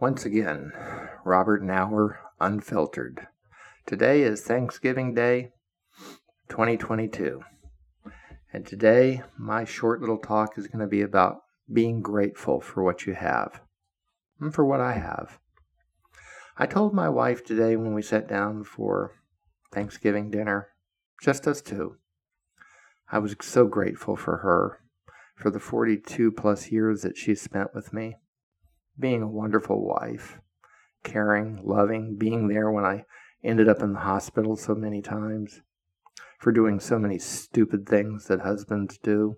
Once again, Robert Knauer, Unfiltered. Today is Thanksgiving Day 2022. And today, my short little talk is going to be about being grateful for what you have and for what I have. I told my wife today when we sat down for Thanksgiving dinner, just us two, I was so grateful for her, for the 42 plus years that she spent with me being a wonderful wife, caring, loving, being there when I ended up in the hospital so many times, for doing so many stupid things that husbands do,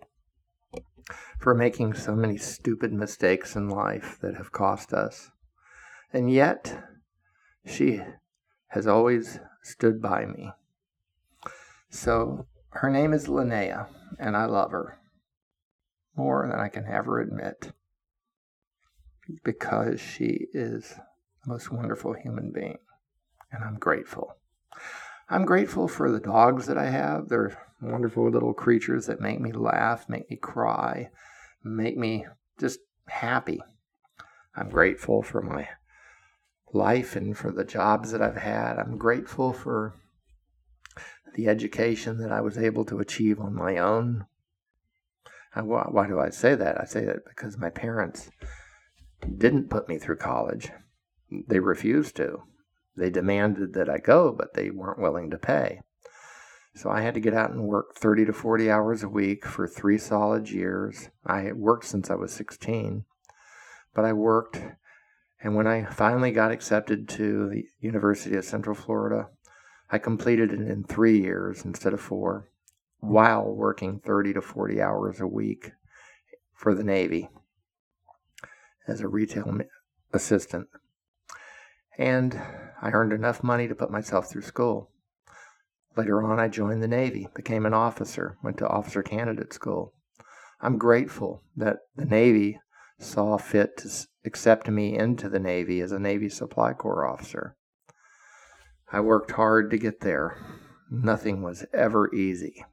for making so many stupid mistakes in life that have cost us. And yet, she has always stood by me. So, her name is Linnea, and I love her more than I can ever admit because she is the most wonderful human being, and I'm grateful. I'm grateful for the dogs that I have. They're wonderful little creatures that make me laugh, make me cry, make me just happy. I'm grateful for my life and for the jobs that I've had. I'm grateful for the education that I was able to achieve on my own. Why do I say that? I say that because my parents didn't put me through college. They refused to. They demanded that I go, but they weren't willing to pay. So I had to get out and work 30 to 40 hours a week for three solid years. I had worked since I was 16, but I worked. And when I finally got accepted to the University of Central Florida, I completed it in three years instead of four while working 30 to 40 hours a week for the Navy as a retail assistant. And I earned enough money to put myself through school. Later on, I joined the Navy, became an officer, went to officer candidate school. I'm grateful that the Navy saw fit to accept me into the Navy as a Navy Supply Corps officer. I worked hard to get there. Nothing was ever easy.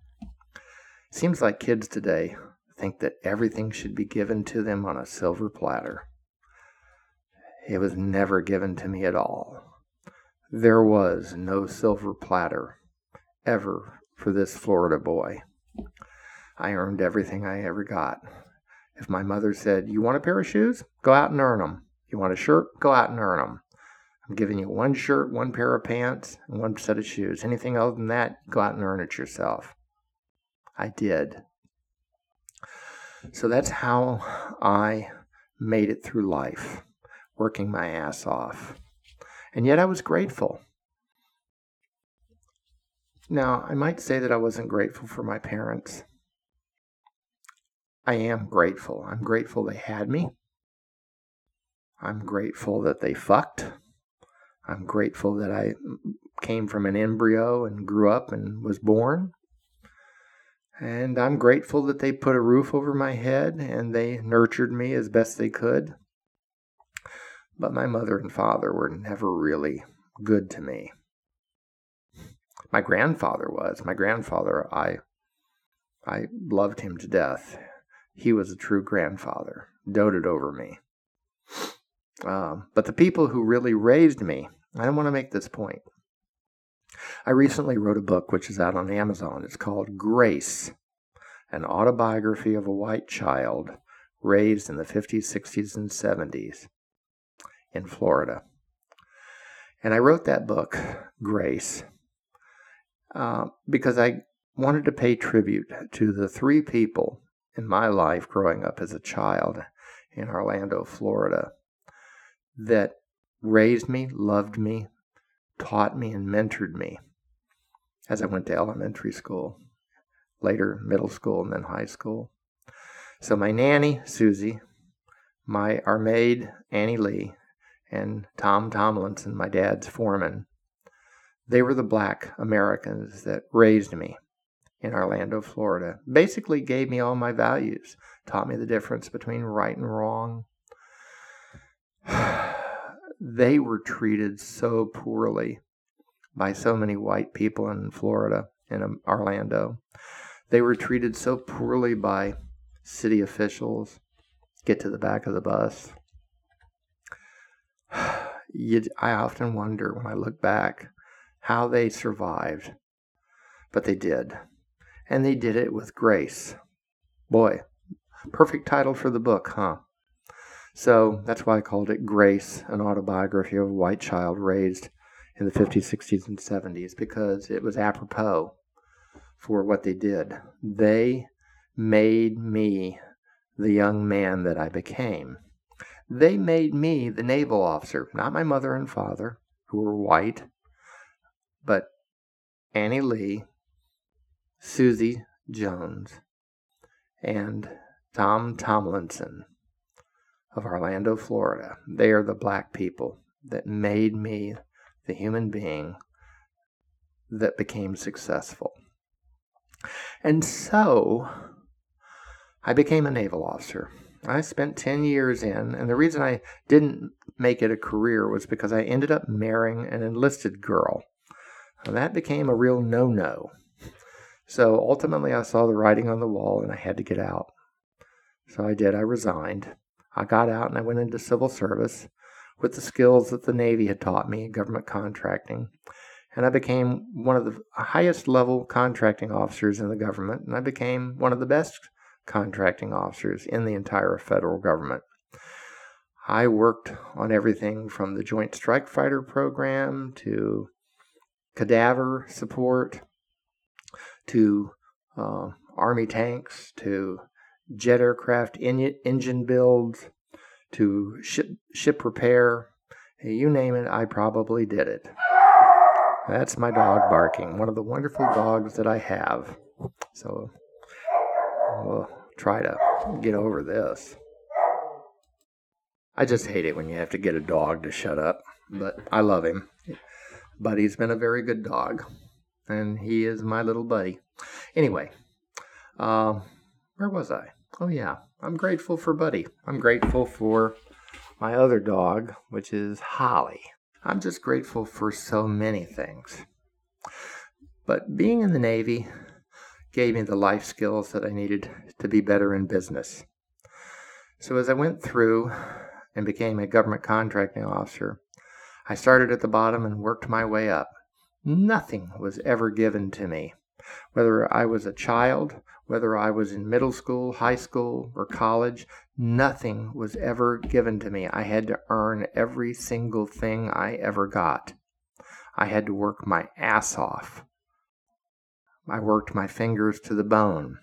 Seems like kids today think that everything should be given to them on a silver platter. It was never given to me at all. There was no silver platter ever for this Florida boy. I earned everything I ever got. If my mother said, You want a pair of shoes? Go out and earn them. You want a shirt? Go out and earn them. I'm giving you one shirt, one pair of pants, and one set of shoes. Anything other than that, go out and earn it yourself. I did. So that's how I made it through life, working my ass off. And yet I was grateful. Now, I might say that I wasn't grateful for my parents. I am grateful. I'm grateful they had me. I'm grateful that they fucked. I'm grateful that I came from an embryo and grew up and was born. And I'm grateful that they put a roof over my head and they nurtured me as best they could. But my mother and father were never really good to me. My grandfather was. My grandfather, I I loved him to death. He was a true grandfather, doted over me. Um, but the people who really raised me, I don't want to make this point. I recently wrote a book which is out on Amazon. It's called Grace An Autobiography of a White Child Raised in the 50s, 60s, and 70s in Florida. And I wrote that book, Grace, uh, because I wanted to pay tribute to the three people in my life growing up as a child in Orlando, Florida, that raised me, loved me, taught me, and mentored me as I went to elementary school, later middle school, and then high school. So my nanny, Susie, my our maid, Annie Lee, and Tom Tomlinson, my dad's foreman, they were the black Americans that raised me in Orlando, Florida. Basically gave me all my values, taught me the difference between right and wrong. they were treated so poorly by so many white people in Florida, in um, Orlando. They were treated so poorly by city officials. Get to the back of the bus. you, I often wonder when I look back how they survived, but they did. And they did it with grace. Boy, perfect title for the book, huh? So that's why I called it Grace, an autobiography of a white child raised in the 50s, 60s, and 70s, because it was apropos for what they did. They made me the young man that I became. They made me the naval officer, not my mother and father, who were white, but Annie Lee, Susie Jones, and Tom Tomlinson of Orlando, Florida. They are the black people that made me the human being that became successful. And so I became a naval officer. I spent 10 years in, and the reason I didn't make it a career was because I ended up marrying an enlisted girl. And that became a real no no. So ultimately, I saw the writing on the wall and I had to get out. So I did. I resigned. I got out and I went into civil service with the skills that the Navy had taught me, government contracting. And I became one of the highest level contracting officers in the government, and I became one of the best contracting officers in the entire federal government. I worked on everything from the Joint Strike Fighter program to cadaver support to uh, Army tanks to jet aircraft in- engine builds to ship, ship repair. You name it, I probably did it. That's my dog barking, one of the wonderful dogs that I have. So, we'll try to get over this. I just hate it when you have to get a dog to shut up, but I love him. Buddy's been a very good dog, and he is my little buddy. Anyway, uh, where was I? Oh, yeah, I'm grateful for Buddy. I'm grateful for my other dog, which is Holly. I'm just grateful for so many things. But being in the Navy gave me the life skills that I needed to be better in business. So as I went through and became a government contracting officer, I started at the bottom and worked my way up. Nothing was ever given to me. Whether I was a child, whether I was in middle school, high school, or college, nothing was ever given to me. I had to earn every single thing I ever got. I had to work my ass off. I worked my fingers to the bone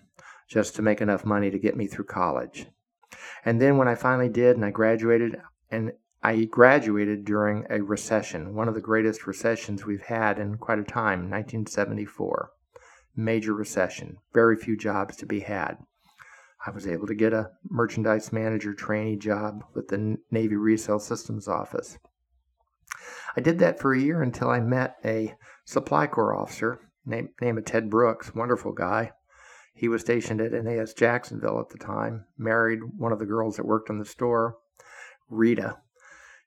just to make enough money to get me through college. And then when I finally did and I graduated, and I graduated during a recession, one of the greatest recessions we've had in quite a time, 1974. Major recession, very few jobs to be had. I was able to get a merchandise manager trainee job with the Navy Resale Systems office. I did that for a year until I met a supply corps officer name, name of Ted Brooks, wonderful guy. He was stationed at NAS Jacksonville at the time, married one of the girls that worked in the store, Rita.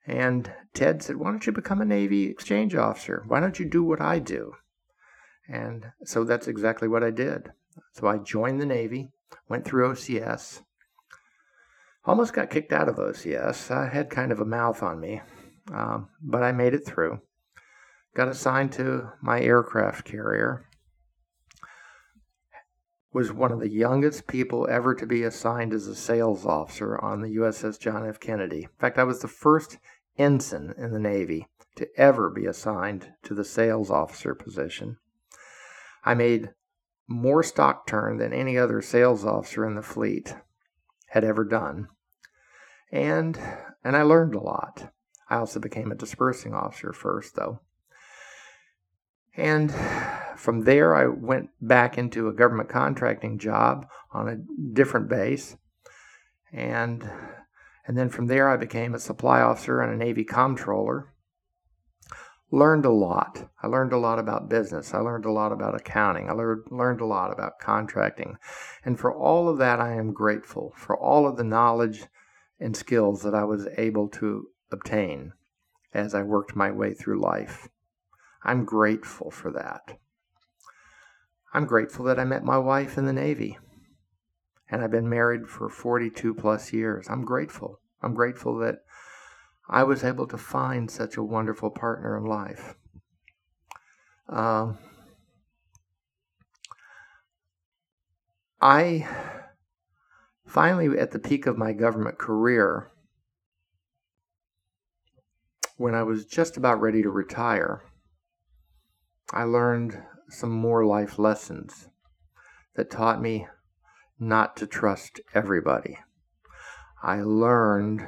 And Ted said, Why don't you become a Navy exchange officer? Why don't you do what I do? And so that's exactly what I did. So I joined the Navy, went through OCS, almost got kicked out of OCS. I had kind of a mouth on me, um, but I made it through got assigned to my aircraft carrier was one of the youngest people ever to be assigned as a sales officer on the USS John F. Kennedy. In fact, I was the first ensign in the Navy to ever be assigned to the sales officer position. I made more stock turn than any other sales officer in the fleet had ever done. And and I learned a lot. I also became a disbursing officer first though. And from there, I went back into a government contracting job on a different base. And, and then from there, I became a supply officer and a Navy comptroller. Learned a lot. I learned a lot about business. I learned a lot about accounting. I learned, learned a lot about contracting. And for all of that, I am grateful for all of the knowledge and skills that I was able to obtain as I worked my way through life. I'm grateful for that. I'm grateful that I met my wife in the Navy. And I've been married for 42 plus years. I'm grateful. I'm grateful that I was able to find such a wonderful partner in life. Um, I finally, at the peak of my government career, when I was just about ready to retire, I learned some more life lessons that taught me not to trust everybody. I learned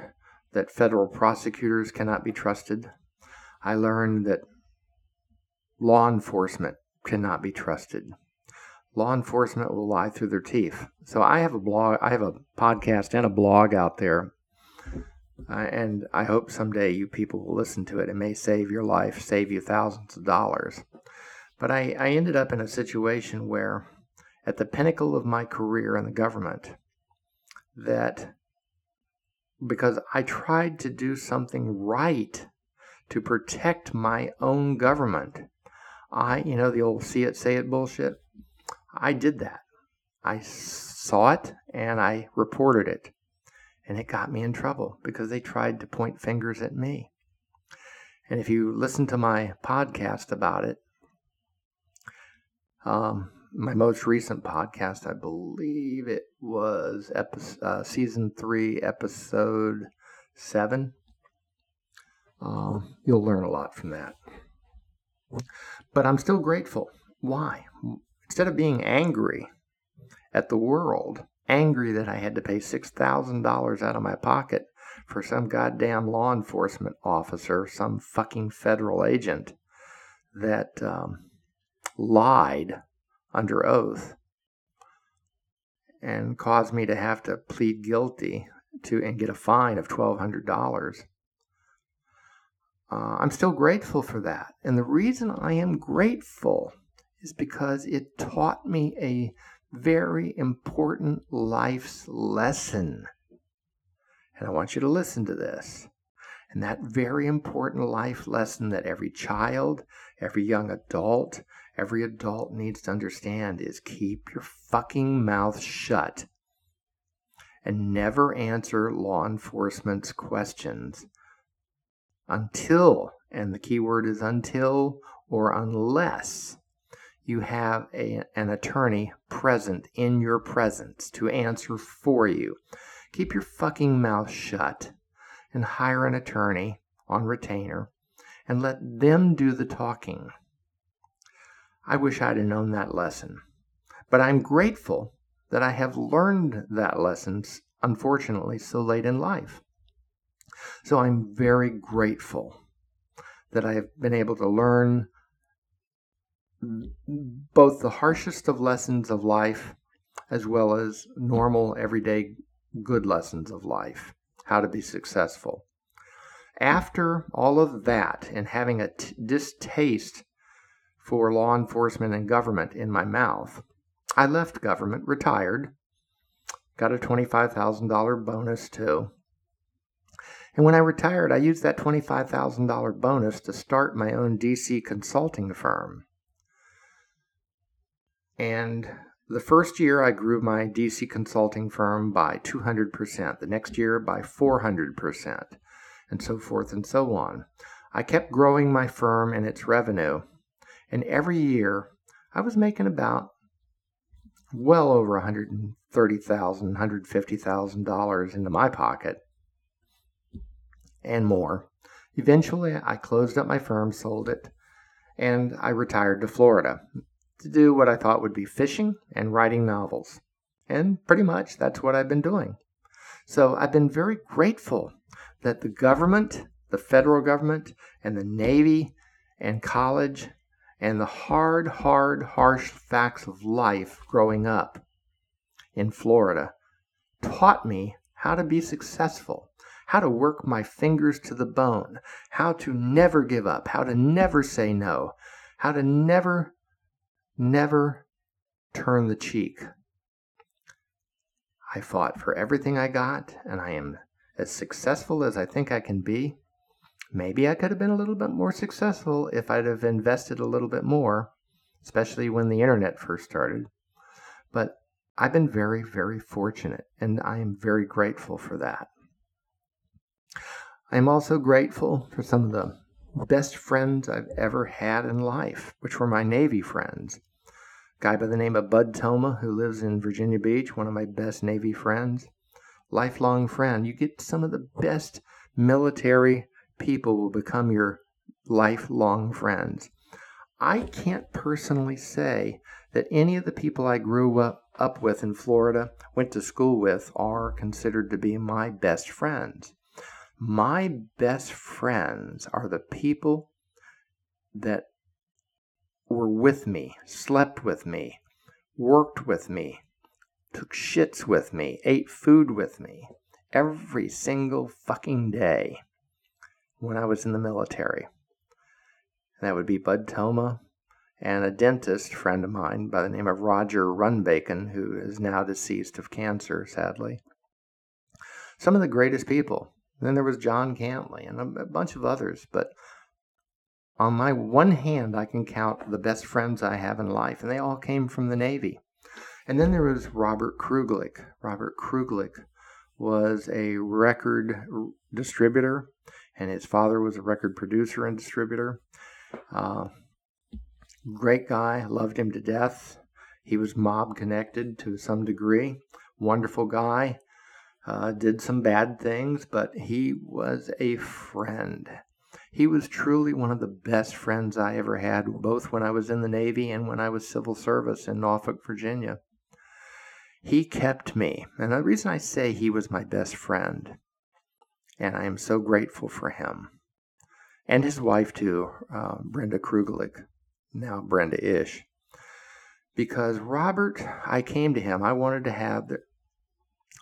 that federal prosecutors cannot be trusted. I learned that law enforcement cannot be trusted. Law enforcement will lie through their teeth. So I have a blog, I have a podcast and a blog out there. Uh, and I hope someday you people will listen to it. It may save your life, save you thousands of dollars. But I, I ended up in a situation where, at the pinnacle of my career in the government, that because I tried to do something right to protect my own government. I, you know, the old see it, say it bullshit. I did that. I saw it and I reported it. And it got me in trouble because they tried to point fingers at me. And if you listen to my podcast about it, um, my most recent podcast, I believe it was episode, uh, season three, episode seven. Um, you'll learn a lot from that. But I'm still grateful. Why? Instead of being angry at the world, angry that I had to pay $6,000 out of my pocket for some goddamn law enforcement officer, some fucking federal agent that um, lied under oath and caused me to have to plead guilty to and get a fine of $1,200. Uh, I'm still grateful for that. And the reason I am grateful is because it taught me a very important life's lesson. And I want you to listen to this. And that very important life lesson that every child, every young adult, every adult needs to understand is keep your fucking mouth shut and never answer law enforcement's questions until, and the key word is until or unless you have a, an attorney present in your presence to answer for you. Keep your fucking mouth shut and hire an attorney on retainer and let them do the talking. I wish I'd have known that lesson. But I'm grateful that I have learned that lesson, unfortunately, so late in life. So I'm very grateful that I have been able to learn both the harshest of lessons of life as well as normal, everyday good lessons of life, how to be successful. After all of that and having a t- distaste for law enforcement and government in my mouth. I left government, retired, got a $25,000 bonus too. And when I retired, I used that $25,000 bonus to start my own DC consulting firm. And the first year, I grew my DC consulting firm by 200%, the next year by 400%, and so forth and so on. I kept growing my firm and its revenue and every year, I was making about well over $130,000, $150,000 into my pocket and more. Eventually, I closed up my firm, sold it, and I retired to Florida to do what I thought would be fishing and writing novels. And pretty much that's what I've been doing. So I've been very grateful that the government, the federal government, and the Navy and college and the hard, hard, harsh facts of life growing up in Florida taught me how to be successful, how to work my fingers to the bone, how to never give up, how to never say no, how to never, never turn the cheek. I fought for everything I got, and I am as successful as I think I can be. Maybe I could have been a little bit more successful if I'd have invested a little bit more, especially when the internet first started. But I've been very, very fortunate, and I am very grateful for that. I'm also grateful for some of the best friends I've ever had in life, which were my Navy friends. A guy by the name of Bud Toma, who lives in Virginia Beach, one of my best Navy friends. Lifelong friend. You get some of the best military people will become your lifelong friends. I can't personally say that any of the people I grew up, up with in Florida, went to school with, are considered to be my best friends. My best friends are the people that were with me, slept with me, worked with me, took shits with me, ate food with me every single fucking day when I was in the military. And That would be Bud Toma and a dentist friend of mine by the name of Roger Runbacon, who is now deceased of cancer, sadly. Some of the greatest people then there was John Cantley and a, bunch of others. But on my one hand, I can count the best friends I have in life, and they all came from the Navy. And then there was Robert Kruglik. Robert Kruglik was a record distributor, and his father was a record producer and distributor. Uh, great guy, loved him to death. He was mob connected to some degree. Wonderful guy uh, did some bad things, but he was a friend. He was truly one of the best friends I ever had, both when I was in the Navy and when I was civil service in Norfolk, Virginia. He kept me, and the reason I say he was my best friend, and I am so grateful for him, and his wife too, uh, Brenda Kruglich, now Brenda Ish, because Robert, I came to him. I wanted to have the,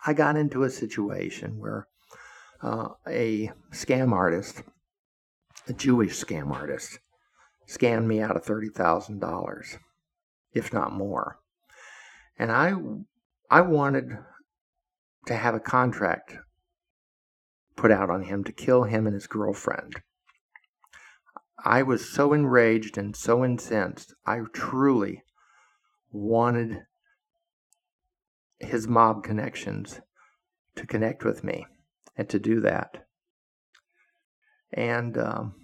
I got into a situation where uh, a scam artist, a Jewish scam artist, scammed me out of $30,000, if not more. And I, I wanted to have a contract put out on him to kill him and his girlfriend. I was so enraged and so incensed, I truly wanted his mob connections to connect with me and to do that. And um,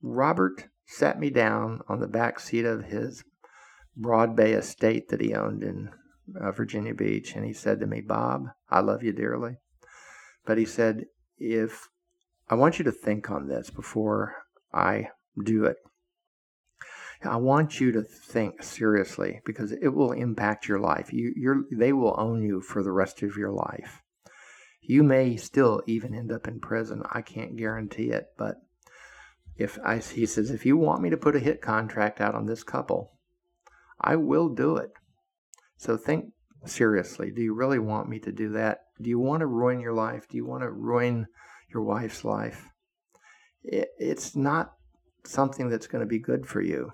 Robert sat me down on the back seat of his Broad Bay estate that he owned in uh, Virginia Beach, and he said to me, Bob, I love you dearly. But he said, if I want you to think on this before I do it. I want you to think seriously because it will impact your life. You, they will own you for the rest of your life. You may still even end up in prison. I can't guarantee it, but if I, he says, if you want me to put a hit contract out on this couple, I will do it. So think seriously. Do you really want me to do that? Do you want to ruin your life? Do you want to ruin your wife's life? It, it's not something that's going to be good for you.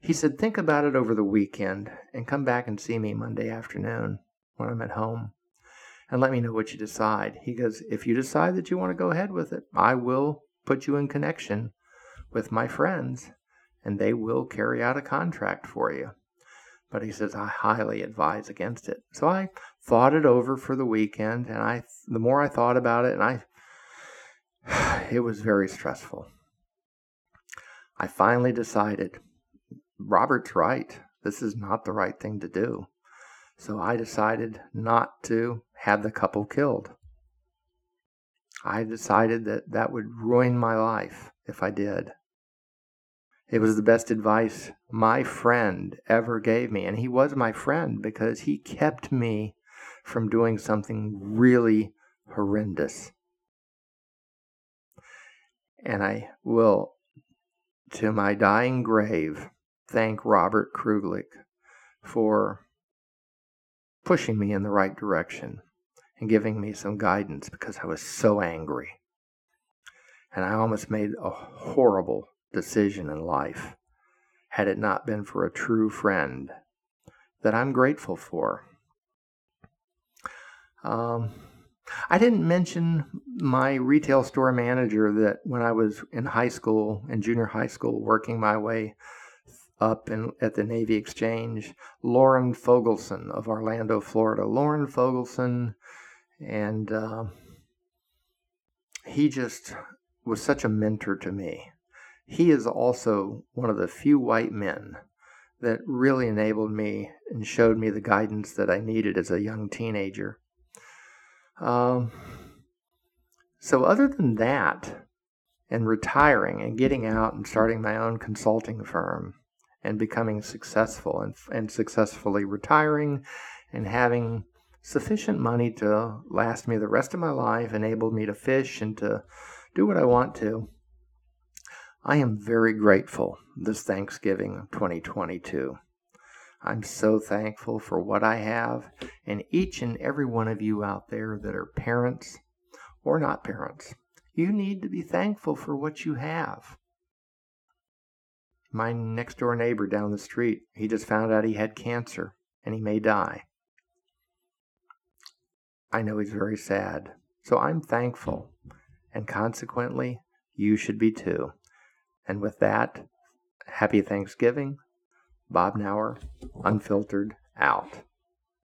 He said, Think about it over the weekend and come back and see me Monday afternoon when I'm at home and let me know what you decide. He goes, If you decide that you want to go ahead with it, I will put you in connection with my friends and they will carry out a contract for you. But he says, I highly advise against it. So I thought it over for the weekend and I, the more I thought about it, and I, it was very stressful. I finally decided Robert's right. This is not the right thing to do. So I decided not to have the couple killed. I decided that that would ruin my life if I did. It was the best advice my friend ever gave me. And he was my friend because he kept me from doing something really horrendous. And I will, to my dying grave, thank Robert Kruglich for pushing me in the right direction and giving me some guidance because I was so angry. And I almost made a horrible decision in life had it not been for a true friend that I'm grateful for. Um, I didn't mention my retail store manager that when I was in high school, and junior high school, working my way up in, at the Navy Exchange, Lauren Fogelson of Orlando, Florida. Lauren Fogelson, and uh, he just was such a mentor to me. He is also one of the few white men that really enabled me and showed me the guidance that I needed as a young teenager. Um, so, other than that, and retiring and getting out and starting my own consulting firm and becoming successful and, and successfully retiring and having sufficient money to last me the rest of my life, enabled me to fish and to do what I want to. I am very grateful this Thanksgiving 2022. I'm so thankful for what I have, and each and every one of you out there that are parents or not parents. You need to be thankful for what you have. My next door neighbor down the street, he just found out he had cancer and he may die. I know he's very sad, so I'm thankful, and consequently, you should be too. And with that, happy Thanksgiving. Bob Knauer, Unfiltered, out.